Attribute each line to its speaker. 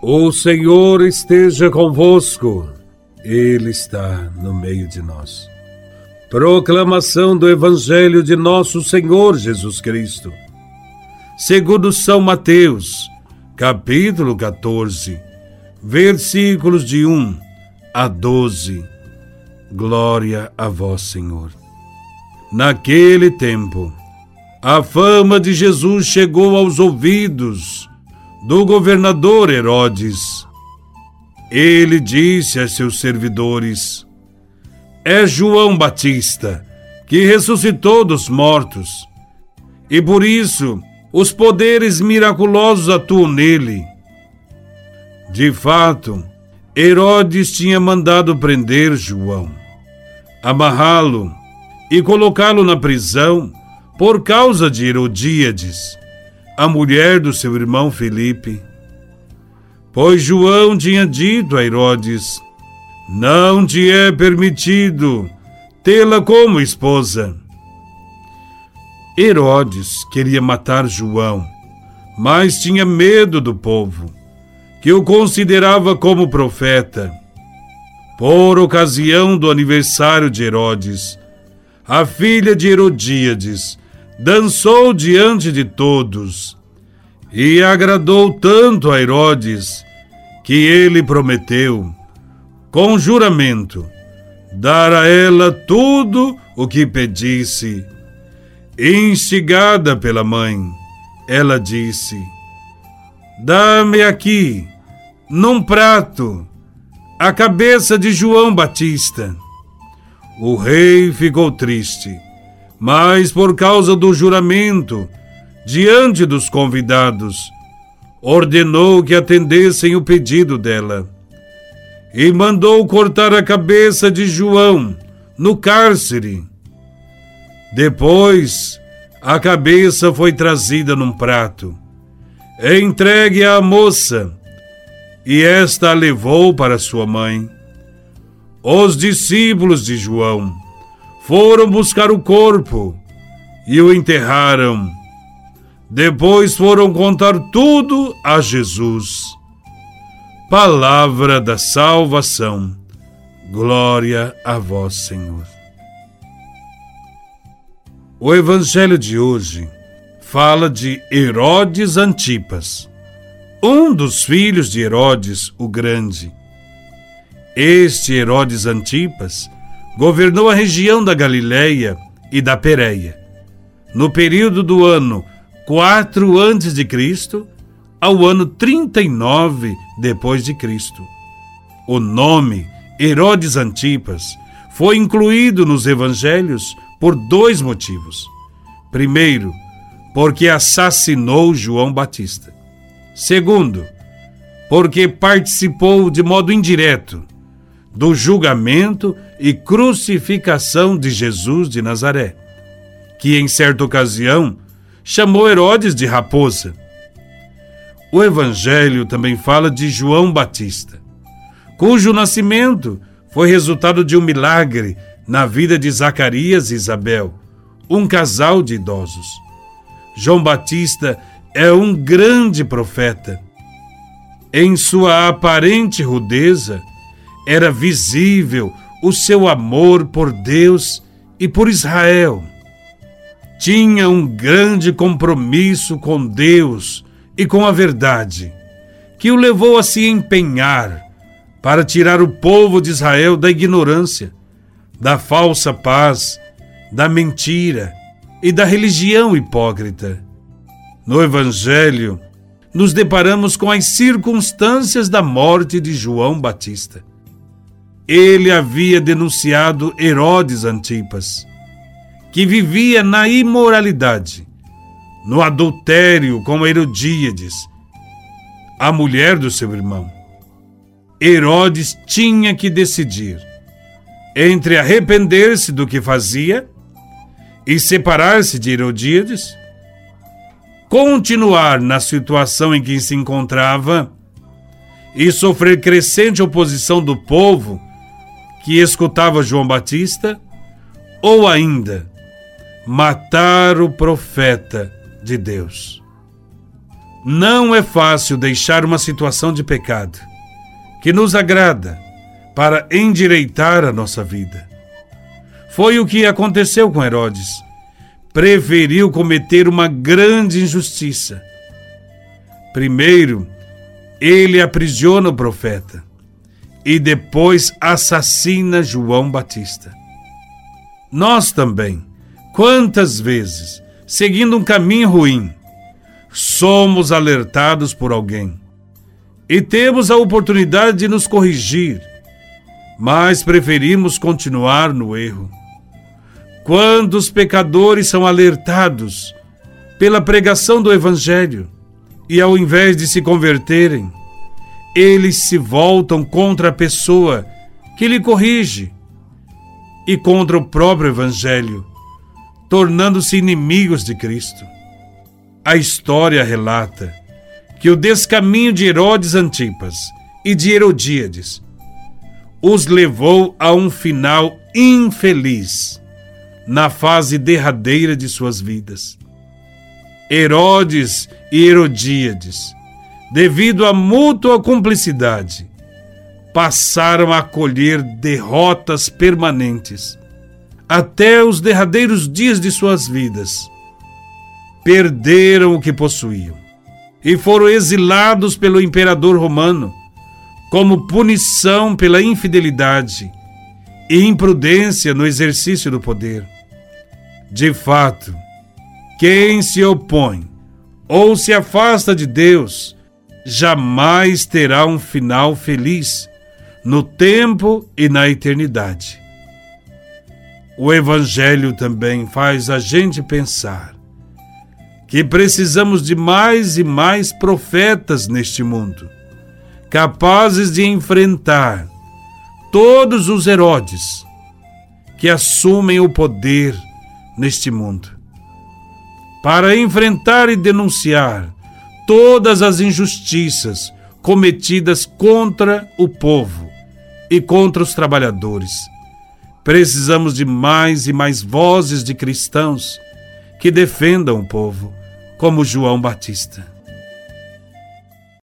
Speaker 1: O Senhor esteja convosco, Ele está no meio de nós. Proclamação do Evangelho de Nosso Senhor Jesus Cristo, segundo São Mateus, capítulo 14, versículos de 1 a 12. Glória a Vós, Senhor. Naquele tempo, a fama de Jesus chegou aos ouvidos do governador Herodes. Ele disse a seus servidores: É João Batista, que ressuscitou dos mortos, e por isso os poderes miraculosos atuam nele. De fato, Herodes tinha mandado prender João, amarrá-lo e colocá-lo na prisão por causa de Herodíades a mulher do seu irmão Felipe. Pois João tinha dito a Herodes: Não te é permitido tê-la como esposa. Herodes queria matar João, mas tinha medo do povo, que o considerava como profeta. Por ocasião do aniversário de Herodes, a filha de Herodíades dançou diante de todos e agradou tanto a Herodes que ele prometeu, com juramento, dar a ela tudo o que pedisse. Instigada pela mãe, ela disse: Dá-me aqui, num prato, a cabeça de João Batista. O rei ficou triste mas por causa do juramento, diante dos convidados, ordenou que atendessem o pedido dela e mandou cortar a cabeça de João no cárcere. Depois, a cabeça foi trazida num prato, entregue à moça, e esta a levou para sua mãe. Os discípulos de João foram buscar o corpo e o enterraram. Depois foram contar tudo a Jesus. Palavra da salvação. Glória a vós, Senhor. O evangelho de hoje fala de Herodes Antipas, um dos filhos de Herodes o Grande. Este Herodes Antipas governou a região da Galileia e da Pérea, no período do ano 4 antes de Cristo ao ano 39 depois de Cristo. O nome Herodes Antipas foi incluído nos evangelhos por dois motivos. Primeiro, porque assassinou João Batista. Segundo, porque participou de modo indireto do julgamento e crucificação de Jesus de Nazaré, que em certa ocasião chamou Herodes de raposa. O Evangelho também fala de João Batista, cujo nascimento foi resultado de um milagre na vida de Zacarias e Isabel, um casal de idosos. João Batista é um grande profeta. Em sua aparente rudeza, era visível o seu amor por Deus e por Israel. Tinha um grande compromisso com Deus e com a verdade, que o levou a se empenhar para tirar o povo de Israel da ignorância, da falsa paz, da mentira e da religião hipócrita. No Evangelho, nos deparamos com as circunstâncias da morte de João Batista ele havia denunciado Herodes Antipas, que vivia na imoralidade, no adultério com Herodíades, a mulher do seu irmão. Herodes tinha que decidir entre arrepender-se do que fazia e separar-se de Herodíades, continuar na situação em que se encontrava e sofrer crescente oposição do povo que escutava João Batista, ou ainda matar o profeta de Deus. Não é fácil deixar uma situação de pecado que nos agrada para endireitar a nossa vida. Foi o que aconteceu com Herodes. Preferiu cometer uma grande injustiça. Primeiro, ele aprisiona o profeta e depois assassina João Batista. Nós também, quantas vezes, seguindo um caminho ruim, somos alertados por alguém e temos a oportunidade de nos corrigir, mas preferimos continuar no erro. Quantos pecadores são alertados pela pregação do Evangelho e, ao invés de se converterem, eles se voltam contra a pessoa que lhe corrige e contra o próprio Evangelho, tornando-se inimigos de Cristo. A história relata que o descaminho de Herodes Antipas e de Herodíades os levou a um final infeliz na fase derradeira de suas vidas. Herodes e Herodíades, devido à mútua cumplicidade, passaram a colher derrotas permanentes até os derradeiros dias de suas vidas. Perderam o que possuíam e foram exilados pelo imperador romano como punição pela infidelidade e imprudência no exercício do poder. De fato, quem se opõe ou se afasta de Deus jamais terá um final feliz no tempo e na eternidade. O Evangelho também faz a gente pensar que precisamos de mais e mais profetas neste mundo, capazes de enfrentar todos os Herodes que assumem o poder neste mundo, para enfrentar e denunciar todas as injustiças cometidas contra o povo e contra os trabalhadores. Precisamos de mais e mais vozes de cristãos que defendam o povo como João Batista.